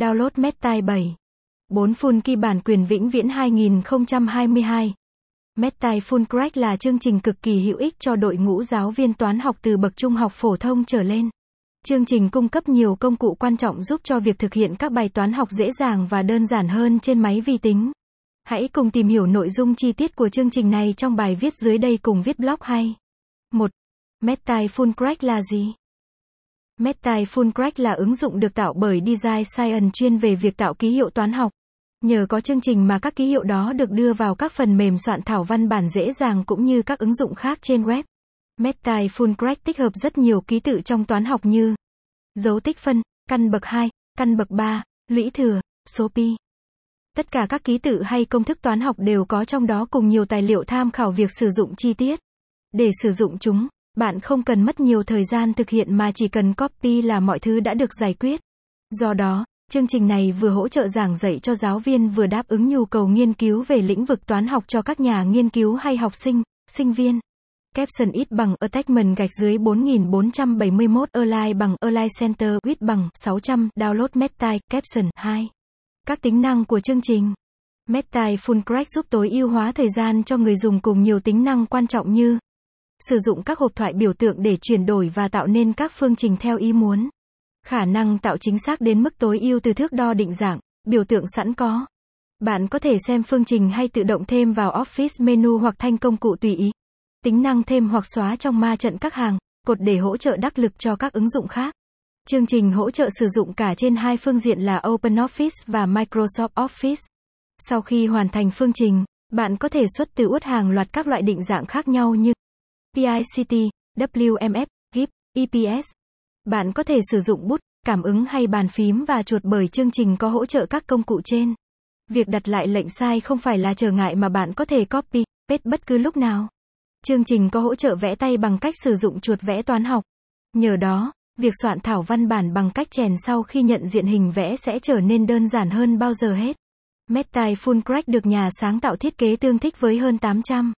Download Metai 7. 4 Full Key bản quyền vĩnh viễn 2022. Metai Full Crack là chương trình cực kỳ hữu ích cho đội ngũ giáo viên toán học từ bậc trung học phổ thông trở lên. Chương trình cung cấp nhiều công cụ quan trọng giúp cho việc thực hiện các bài toán học dễ dàng và đơn giản hơn trên máy vi tính. Hãy cùng tìm hiểu nội dung chi tiết của chương trình này trong bài viết dưới đây cùng viết blog hay. 1. Metai Full Crack là gì? Metai Full Crack là ứng dụng được tạo bởi Design Science chuyên về việc tạo ký hiệu toán học. Nhờ có chương trình mà các ký hiệu đó được đưa vào các phần mềm soạn thảo văn bản dễ dàng cũng như các ứng dụng khác trên web. Metai Full Crack tích hợp rất nhiều ký tự trong toán học như dấu tích phân, căn bậc 2, căn bậc 3, lũy thừa, số pi. Tất cả các ký tự hay công thức toán học đều có trong đó cùng nhiều tài liệu tham khảo việc sử dụng chi tiết. Để sử dụng chúng, bạn không cần mất nhiều thời gian thực hiện mà chỉ cần copy là mọi thứ đã được giải quyết. Do đó, chương trình này vừa hỗ trợ giảng dạy cho giáo viên vừa đáp ứng nhu cầu nghiên cứu về lĩnh vực toán học cho các nhà nghiên cứu hay học sinh, sinh viên. Caption ít bằng attachment gạch dưới 4471 align bằng align center width bằng 600 download Metai caption 2. Các tính năng của chương trình Metai Full Crack giúp tối ưu hóa thời gian cho người dùng cùng nhiều tính năng quan trọng như Sử dụng các hộp thoại biểu tượng để chuyển đổi và tạo nên các phương trình theo ý muốn. Khả năng tạo chính xác đến mức tối ưu từ thước đo định dạng, biểu tượng sẵn có. Bạn có thể xem phương trình hay tự động thêm vào Office menu hoặc thanh công cụ tùy ý. Tính năng thêm hoặc xóa trong ma trận các hàng, cột để hỗ trợ đắc lực cho các ứng dụng khác. Chương trình hỗ trợ sử dụng cả trên hai phương diện là OpenOffice và Microsoft Office. Sau khi hoàn thành phương trình, bạn có thể xuất từ út hàng loạt các loại định dạng khác nhau như PICT, WMF, GIF, EPS. Bạn có thể sử dụng bút, cảm ứng hay bàn phím và chuột bởi chương trình có hỗ trợ các công cụ trên. Việc đặt lại lệnh sai không phải là trở ngại mà bạn có thể copy, paste bất cứ lúc nào. Chương trình có hỗ trợ vẽ tay bằng cách sử dụng chuột vẽ toán học. Nhờ đó, việc soạn thảo văn bản bằng cách chèn sau khi nhận diện hình vẽ sẽ trở nên đơn giản hơn bao giờ hết. Metai Full Crack được nhà sáng tạo thiết kế tương thích với hơn 800